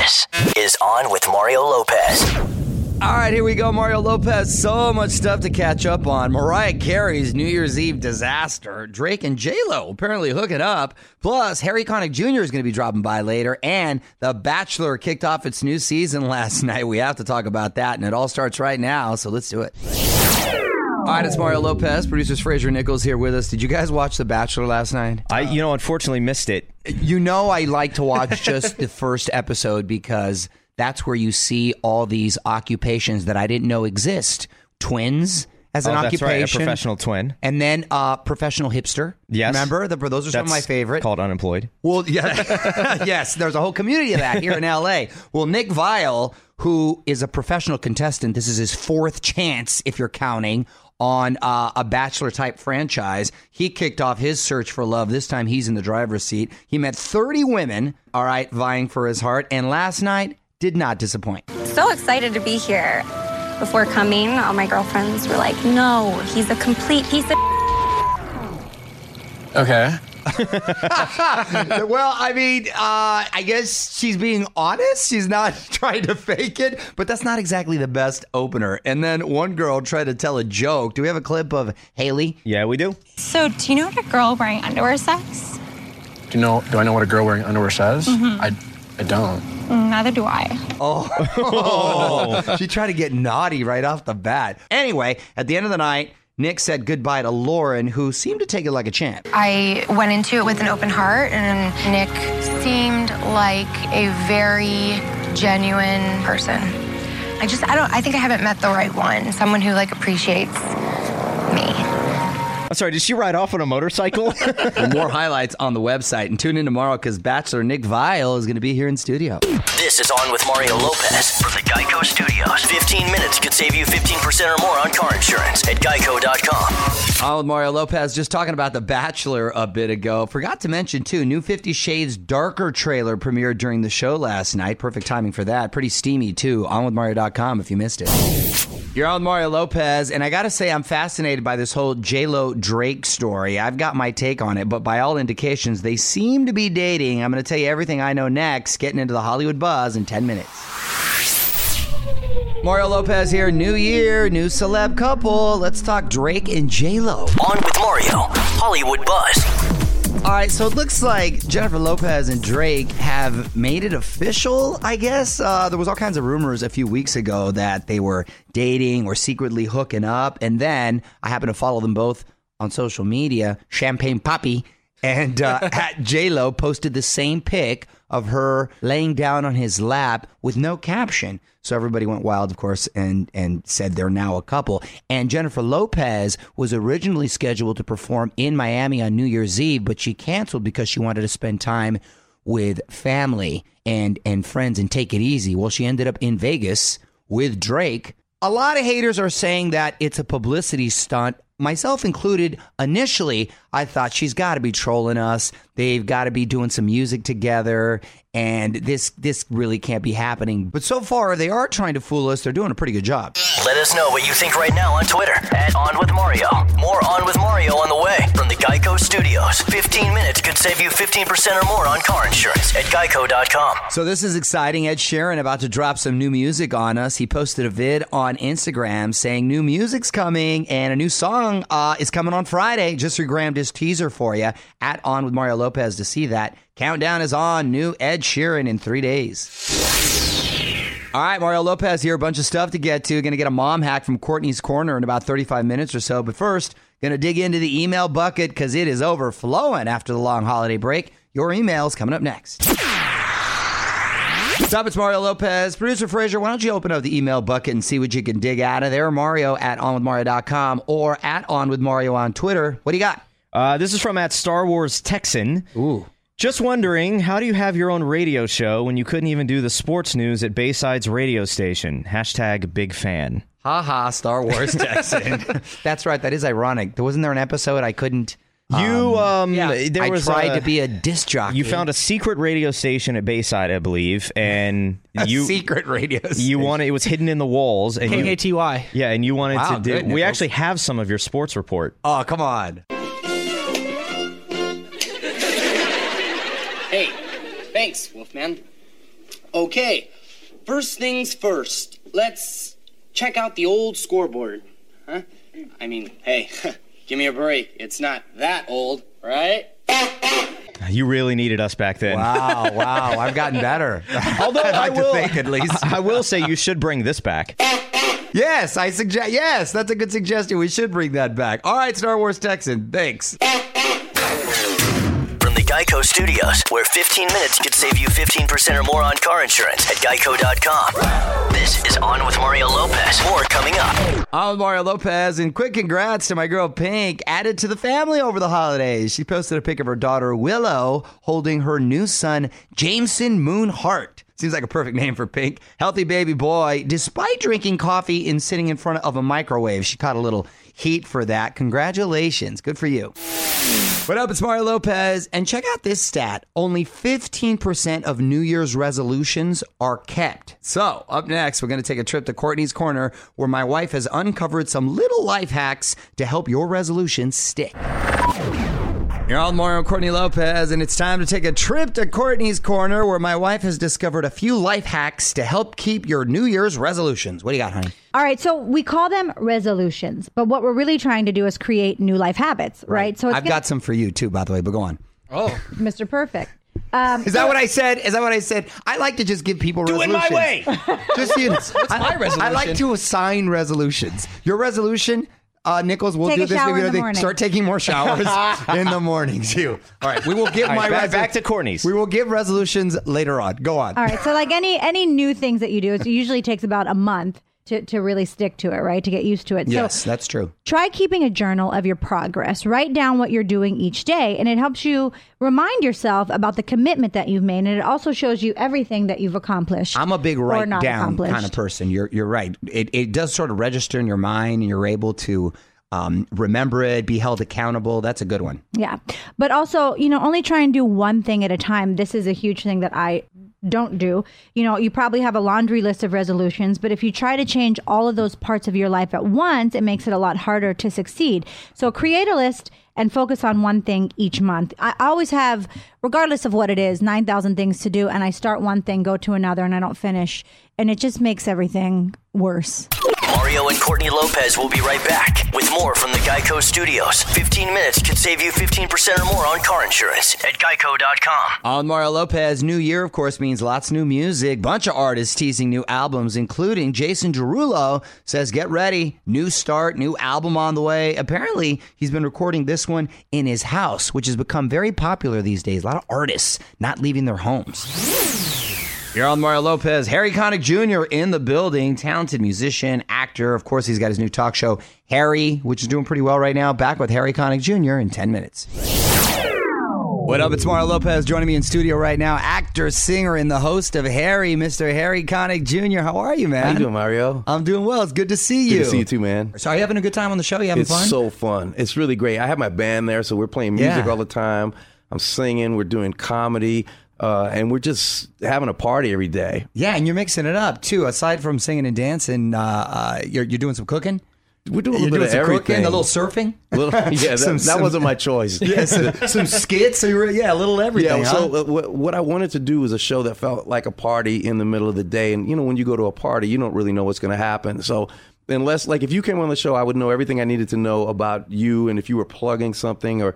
This is On with Mario Lopez. All right, here we go. Mario Lopez. So much stuff to catch up on. Mariah Carey's New Year's Eve disaster. Drake and J Lo apparently hooking up. Plus, Harry Connick Jr. is going to be dropping by later. And The Bachelor kicked off its new season last night. We have to talk about that, and it all starts right now. So let's do it. All right, it's Mario Lopez. Producers Fraser Nichols here with us. Did you guys watch The Bachelor last night? I, you know, unfortunately missed it. You know, I like to watch just the first episode because that's where you see all these occupations that I didn't know exist. Twins as an oh, that's occupation, right, a professional twin. and then uh, professional hipster. Yes. remember the, those are some of my favorite. Called unemployed. Well, yeah, yes, there's a whole community of that here in LA. Well, Nick Viall, who is a professional contestant, this is his fourth chance, if you're counting, on uh, a bachelor type franchise. He kicked off his search for love. This time he's in the driver's seat. He met 30 women, all right, vying for his heart. And last night did not disappoint. so excited to be here. Before coming, all my girlfriends were like, no, he's a complete piece of Okay. well, I mean, uh, I guess she's being honest. She's not trying to fake it, but that's not exactly the best opener. And then one girl tried to tell a joke. Do we have a clip of Haley? Yeah, we do. So, do you know what a girl wearing underwear says? Do you know? Do I know what a girl wearing underwear says? I, I don't. Neither do I. Oh, she tried to get naughty right off the bat. Anyway, at the end of the night, Nick said goodbye to Lauren, who seemed to take it like a champ. I went into it with an open heart, and Nick seemed like a very genuine person. I just, I don't, I think I haven't met the right one. Someone who like appreciates me. I'm sorry, did she ride off on a motorcycle? More highlights on the website. And tune in tomorrow because Bachelor Nick Viall is going to be here in studio. This is On with Mario Lopez from the Geico Studios. 15 minutes could save you 15% or more on car insurance at geico.com. On with Mario Lopez, just talking about The Bachelor a bit ago. Forgot to mention, too, new Fifty Shades Darker trailer premiered during the show last night. Perfect timing for that. Pretty steamy, too. On with Mario.com if you missed it. You're on with Mario Lopez, and I got to say, I'm fascinated by this whole J-Lo Drake story. I've got my take on it, but by all indications, they seem to be dating. I'm going to tell you everything I know next, getting into the Hollywood buzz in 10 minutes. Mario Lopez here. New year, new celeb couple. Let's talk Drake and J-Lo. On with Mario, Hollywood Buzz. All right, so it looks like Jennifer Lopez and Drake have made it official, I guess. Uh, there was all kinds of rumors a few weeks ago that they were dating or secretly hooking up. And then I happen to follow them both on social media, Champagne Papi and uh, at J-Lo posted the same pic of her laying down on his lap with no caption. So everybody went wild, of course, and and said they're now a couple. And Jennifer Lopez was originally scheduled to perform in Miami on New Year's Eve, but she canceled because she wanted to spend time with family and and friends and take it easy. Well, she ended up in Vegas with Drake. A lot of haters are saying that it's a publicity stunt myself included, initially, I thought she's got to be trolling us. They've got to be doing some music together, and this this really can't be happening. But so far, they are trying to fool us. They're doing a pretty good job. Let us know what you think right now on Twitter at On With Mario. More On With Mario on the way from the Geico Studios. 15 minutes could save you 15% or more on car insurance at geico.com. So this is exciting. Ed Sheeran about to drop some new music on us. He posted a vid on Instagram saying new music's coming and a new song uh, is coming on Friday. Just regrammed his teaser for you at On With Mario Lopez to see that. Countdown is on. New Ed Sheeran in three days. All right, Mario Lopez here. A bunch of stuff to get to. Going to get a mom hack from Courtney's Corner in about 35 minutes or so. But first, going to dig into the email bucket because it is overflowing after the long holiday break. Your emails coming up next. What's up? It's Mario Lopez. Producer Fraser, why don't you open up the email bucket and see what you can dig out of there? Mario at onwithmario.com or at onwithmario on Twitter. What do you got? Uh, this is from at Star Wars Texan. Ooh. Just wondering, how do you have your own radio show when you couldn't even do the sports news at Bayside's radio station? Hashtag big fan. Ha ha, Star Wars Texan. That's right. That is ironic. Wasn't there an episode I couldn't? You, um, there I was tried a- to be a disc jockey. You found a secret radio station at Bayside, I believe, and a you secret radio. Station. you wanted it was hidden in the walls, and you, KKTY. yeah, and you wanted Wow, to do. good, we actually have some of your sports report. Oh, come on. Hey, thanks, Wolfman. Okay, first things first. Let's check out the old scoreboard. Huh? I mean, hey, give me a break. It's not that old, right? You really needed us back then. Wow, wow, I've gotten better. Although I'd I like will, to think at least. I will say you should bring this back. Yes, I suggest. Yes, that's a good suggestion. We should bring that back. All right, Star Wars Texan. Thanks. Geico Studios, where 15 minutes could save you 15% or more on car insurance at geico.com. This is On with Mario Lopez. More coming up. I'm Mario Lopez, and quick congrats to my girl Pink, added to the family over the holidays. She posted a pic of her daughter Willow holding her new son Jameson Moon Moonheart. Seems like a perfect name for Pink. Healthy baby boy. Despite drinking coffee and sitting in front of a microwave, she caught a little heat for that. Congratulations. Good for you. What up? It's Mario Lopez. And check out this stat only 15% of New Year's resolutions are kept. So, up next, we're going to take a trip to Courtney's Corner where my wife has uncovered some little life hacks to help your resolutions stick. You're on Mario Courtney Lopez, and it's time to take a trip to Courtney's Corner where my wife has discovered a few life hacks to help keep your New Year's resolutions. What do you got, honey? All right, so we call them resolutions, but what we're really trying to do is create new life habits, right? So it's I've gonna- got some for you too, by the way, but go on. Oh, Mr. Perfect. Um, Is that what I said? Is that what I said? I like to just give people resolutions. Do it my way. Just you. What's my resolution? I like to assign resolutions. Your resolution, uh, Nichols, we'll Take do a this. shower maybe in the another thing. morning. Start taking more showers in the morning, You. All right. We will give All my right, back, resol- back to Courtney's. We will give resolutions later on. Go on. All right, so like any any new things that you do, it usually takes about a month to, to really stick to it, right? To get used to it. Yes, So that's true. try keeping a journal of your progress. Write down what you're doing each day, and it helps you remind yourself about the commitment that you've made, and it also shows you everything that you've accomplished. I'm a big write down kind of person. You're you're right. It it does sort of register in your mind, and you're able to um, remember it, be held accountable. That's a good one. Yeah. But also, you know, only try and do one thing at a time. This is a huge thing that I don't do. You know, you probably have a laundry list of resolutions, but if you try to change all of those parts of your life at once, it makes it a lot harder to succeed. So create a list and focus on one thing each month. I always have, regardless of what it is, 9,000 things to do, and I start one thing, go to another, and I don't finish. And it just makes everything worse. Mario and Courtney Lopez will be right back with more from the Geico Studios. 15 minutes could save you 15% or more on car insurance at geico.com. On Mario Lopez, New Year, of course, means lots of new music. Bunch of artists teasing new albums, including Jason Derulo says, "Get ready, new start, new album on the way." Apparently, he's been recording this one in his house, which has become very popular these days. A lot of artists not leaving their homes. You're on Mario Lopez. Harry Connick Jr. in the building. Talented musician, actor. Of course, he's got his new talk show, Harry, which is doing pretty well right now. Back with Harry Connick Jr. in 10 minutes. What up? It's Mario Lopez joining me in studio right now. Actor, singer, and the host of Harry, Mr. Harry Connick Jr. How are you, man? How you doing, Mario? I'm doing well. It's good to see you. Good to see you too, man. So, are you having a good time on the show? You having It's fun? It's so fun. It's really great. I have my band there, so we're playing music Yeah. all the time. I'm singing. We're doing comedy, uh, and we're just having a party every day. yeah, and you're mixing it up too. Aside from singing and dancing, uh, uh, you're, you're doing some cooking. We're doing a You're little doing bit some of cooking, everything. a little surfing. Little- yeah, that, Some- that some- wasn't my choice. Yeah, some, some skits. So yeah, a little everything. Yeah, huh? so uh, what, what I wanted to do was a show that felt like a party in the middle of the day. And, you know, when you go to a party, you don't really know what's going to happen. So, unless, like, if you came on the show, I would know everything I needed to know about you. And if you were plugging something or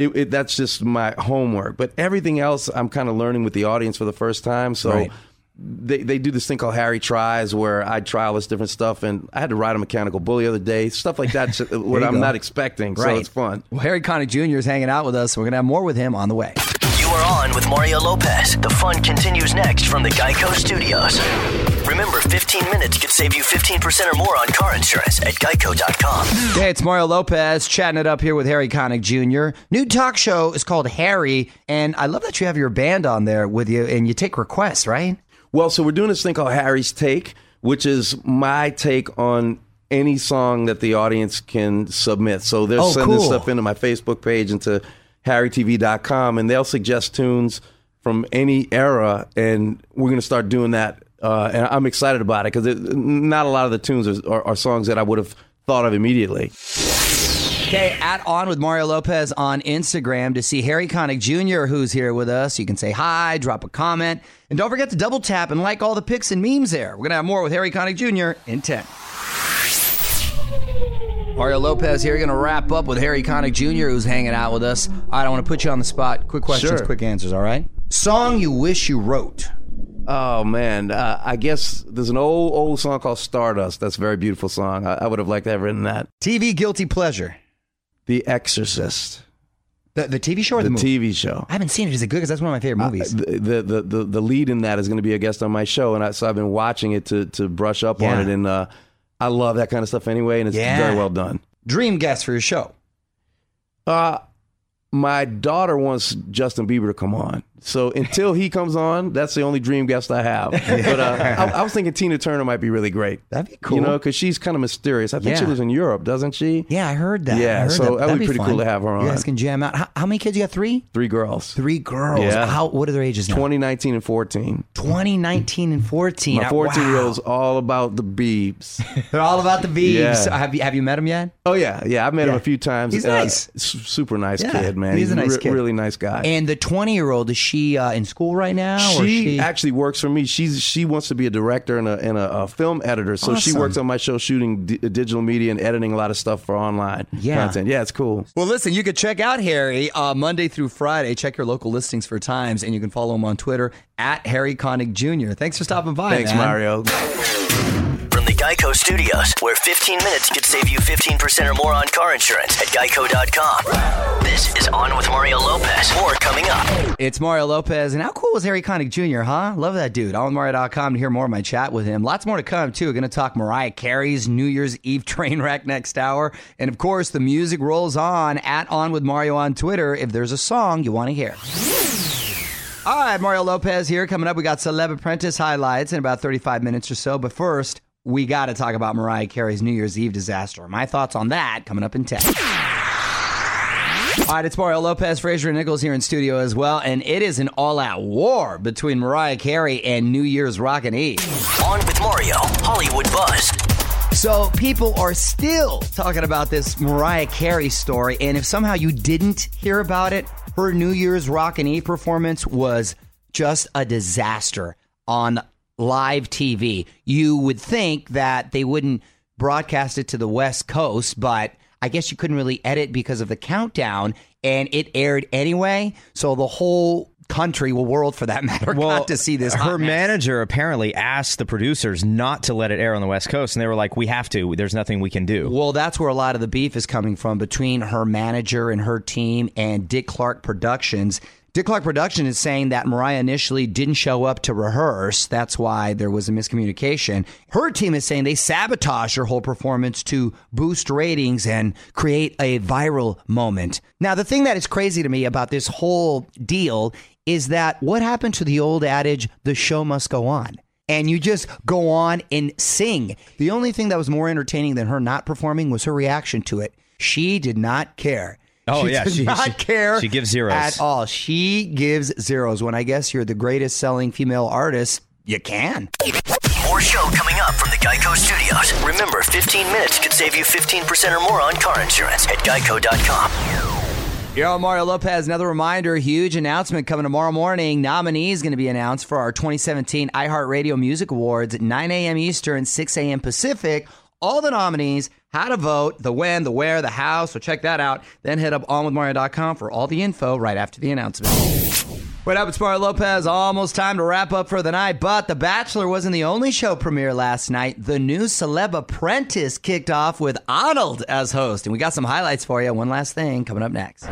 it, it, that's just my homework. But everything else, I'm kind of learning with the audience for the first time. So, Right. they, they do this thing called Harry Tries where I try all this different stuff. And I had to ride a mechanical bull the other day, stuff like that, what I'm go. not expecting. So, it's fun. Well, Harry Connick Jr. is hanging out with us. We're gonna have more with him on the way. You are on with Mario Lopez. The fun continues next from the Geico Studios. Remember, 15 minutes could save you 15% or more on car insurance at geico.com. Hey, it's Mario Lopez chatting it up here with Harry Connick Jr. New talk show is called Harry, and I love that you have your band on there with you, and you take requests, right? Well, so we're doing this thing called Harry's Take, which is my take on any song that the audience can submit. So they're Oh, sending cool. stuff into my Facebook page and to harrytv.com, and they'll suggest tunes from any era, and we're going to start doing that. Uh, and I'm excited about it because not a lot of the tunes are, are, are songs that I would have thought of immediately. Okay, at On with Mario Lopez on Instagram to see Harry Connick Jr., who's here with us. You can say hi, drop a comment, and don't forget to double tap and like all the pics and memes there. We're going to have more with Harry Connick Jr. in 10. Mario Lopez here, going to wrap up with Harry Connick Jr., who's hanging out with us. All right, I want to put you on the spot. Quick questions, Sure. quick answers, all right? Song you wish you wrote. Oh man, uh, I guess there's an old old song called Stardust. That's a very beautiful song. I, I would have liked to have written that. TV guilty pleasure. The Exorcist, The, the TV show or the the, movie? TV show. I haven't seen it. Is it good? Because that's one of my favorite movies. The, the, the, the, the lead in that is going to be a guest on my show, and I, so I've been watching it to, to brush up Yeah. on it, and uh, I love that kind of stuff anyway, and it's Yeah. very well done. Dream guest for your show. Uh, my daughter wants Justin Bieber to come on. So until he comes on, that's the only dream guest I have. But uh, I, I was thinking Tina Turner might be really great. That'd be cool. You know, because she's kind of mysterious. I think she Yeah. lives in Europe, doesn't she? Yeah, I heard that. Yeah, heard so that would That'd be pretty fun. cool to have her on. You guys can jam out. How, how many kids you got? Three? Three girls. Three girls. Yeah. How? What are their ages now? 2019 and 14. 2019 and 14. My 14 year old's all about the Beebs. They're all about the bees. Yeah. Have you have you met him yet? Oh yeah, yeah. I've met him a few times. He's Uh, nice. super nice Yeah, kid, man. he's a nice re- kid. really nice guy. And the 20 year old is she uh, in school right now? or she, she actually works for me. She's she wants to be a director and a, and a, a film editor. So she works on my show, shooting d- digital media and editing a lot of stuff for online Yeah. content. Yeah, it's cool. Well, listen, you can check out Harry uh, Monday through Friday. Check your local listings for times, and you can follow him on Twitter at Harry Connick Jr. Thanks for stopping by. Thanks, man. Mario. Geico Studios, where 15 minutes could save you 15% or more on car insurance at geico.com. This is On with Mario Lopez. More coming up. It's Mario Lopez, and how cool was Harry Connick Jr., huh? Love that dude. OnMario.com to hear more of my chat with him. Lots more to come, too. Going to talk Mariah Carey's New Year's Eve train wreck next hour. And, of course, the music rolls on at On with Mario on Twitter if there's a song you want to hear. All right, Mario Lopez here. Coming up, we got Celeb Apprentice highlights in about 35 minutes or so. But first, we got to talk about Mariah Carey's New Year's Eve disaster. My thoughts on that coming up in 10. All right, it's Mario Lopez, Fraser and Nichols here in studio as well, and it is an all-out war between Mariah Carey and New Year's Rockin' Eve. On with Mario, Hollywood Buzz. So people are still talking about this Mariah Carey story, and if somehow you didn't hear about it, her New Year's Rockin' Eve performance was just a disaster on live TV. You would think that they wouldn't broadcast it to the West Coast, but I guess you couldn't really edit because of the countdown, and it aired anyway. So the whole country, well, world for that matter, got to see this. Her manager apparently asked the producers not to let it air on the West Coast, and they were like, "We have to. There's nothing we can do." Well, that's where a lot of the beef is coming from between her manager and her team and Dick Clark Productions. Dick Clark Production is saying that Mariah initially didn't show up to rehearse. That's why there was a miscommunication. Her team is saying they sabotaged her whole performance to boost ratings and create a viral moment. Now, the thing that is crazy to me about this whole deal is that what happened to the old adage, the show must go on? and you just go on and sing. The only thing that was more entertaining than her not performing was her reaction to it. She did not care. Oh, she yeah, did she- not she- care. she gives zeros. at all. She gives zeros. When I guess you're the greatest selling female artist, you can. More show coming up from the Geico Studios. Remember, 15 minutes could save you 15% or more on car insurance at geico.com. Yo, Mario Lopez. Another reminder: huge announcement coming tomorrow morning. Nominees going to be announced for our 2017 iHeartRadio Music Awards at 9 a.m. Eastern, 6 a.m. Pacific. All the nominees, how to vote, the when, the where, the how. So check that out. Then head up onwithmario.com for all the info right after the announcement. What up, it's Mario Lopez. Almost time to wrap up for the night, but The Bachelor wasn't the only show premiere last night. The new Celeb Apprentice kicked off with Arnold as host, and we got some highlights for you. One last thing coming up next.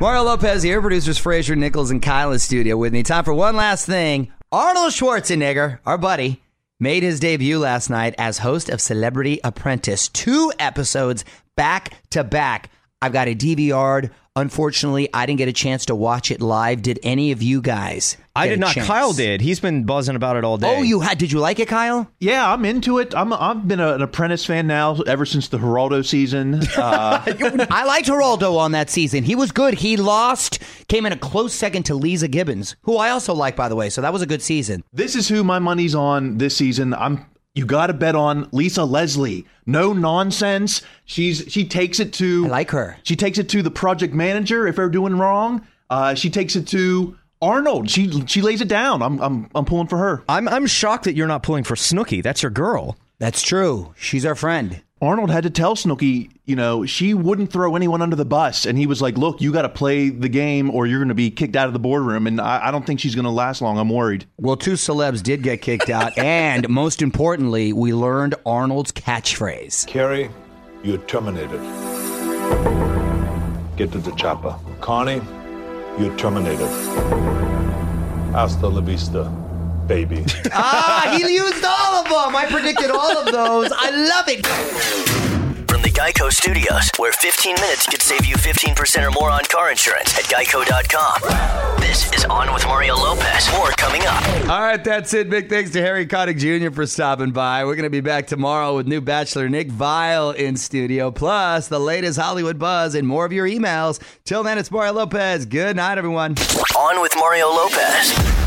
Mario Lopez here, producers Fraser Nichols and Kyle in studio with me. Time for one last thing. Arnold Schwarzenegger, our buddy, made his debut last night as host of Celebrity Apprentice. Two episodes back to back. I've got a DVR'd. Unfortunately, I didn't get a chance to watch it live. Did any of you guys? I did not. chance? Kyle did. He's been buzzing about it all day. Oh, you had? Did you like it, Kyle? Yeah, I'm into it. I'm I've been a, an apprentice fan now ever since the Geraldo season. Uh, I liked Geraldo on that season. He was good. He lost, came in a close second to Leeza Gibbons, who I also like, by the way. So that was a good season. this is who my money's on this season. I'm you got to bet on Lisa Leslie. No nonsense. She's she takes it to I like her. She takes it to the project manager if they're doing wrong. Uh, she takes it to Arnold. She she lays it down. I'm I'm I'm pulling for her. I'm I'm shocked that you're not pulling for Snooki. That's your girl. That's true. She's our friend. Arnold had to tell Snooki, you know, she wouldn't throw anyone under the bus. And he was like, look, you got to play the game or you're going to be kicked out of the boardroom. And I, I don't think she's going to last long. I'm worried. Well, two celebs did get kicked out. and most importantly, we learned Arnold's catchphrase. Carrie, you're terminated. Get to the chopper. Connie, you're terminated. Hasta la vista, baby. ah, he used all of them. I predicted all of those. I love it. Geico Studios, where 15 minutes could save you 15% or more on car insurance at geico.com. This is On with Mario Lopez. More coming up. All right, that's it. Big thanks to Harry Connick Jr. for stopping by. We're going to be back tomorrow with new Bachelor Nick Viall in studio, plus the latest Hollywood buzz and more of your emails. Till then, it's Mario Lopez. Good night, everyone. On with Mario Lopez.